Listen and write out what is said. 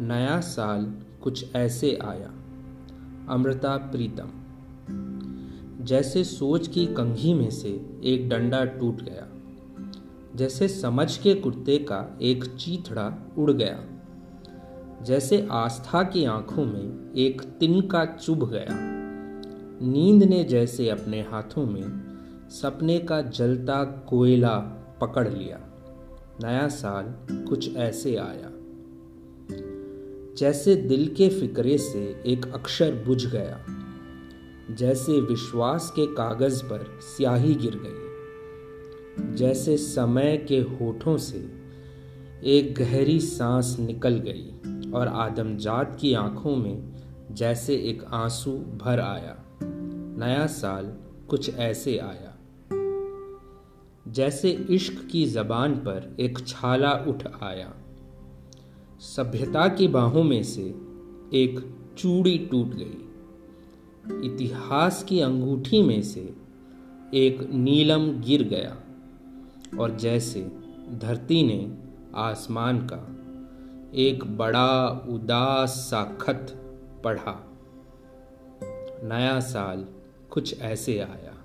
नया साल कुछ ऐसे आया। अमृता प्रीतम। जैसे सोच की कंघी में से एक डंडा टूट गया। जैसे समझ के कुत्ते का एक चीथड़ा उड़ गया। जैसे आस्था की आँखों में एक तिनका चुभ गया। नींद ने जैसे अपने हाथों में सपने का जलता कोयला पकड़ लिया। नया साल कुछ ऐसे आया। जैसे दिल के फिक्रे से एक अक्षर बुझ गया, जैसे विश्वास के कागज़ पर स्याही गिर गई, जैसे समय के होठों से एक गहरी सांस निकल गई और आदमजात की आँखों में जैसे एक आँसू भर आया। नया साल कुछ ऐसे आया। जैसे इश्क की जबान पर एक छाला उठ आया। सभ्यता की बाहों में से एक चूड़ी टूट गई। इतिहास की अंगूठी में से एक नीलम गिर गया और जैसे धरती ने आसमान का एक बड़ा उदास सा खत पढ़ा। नया साल कुछ ऐसे आया।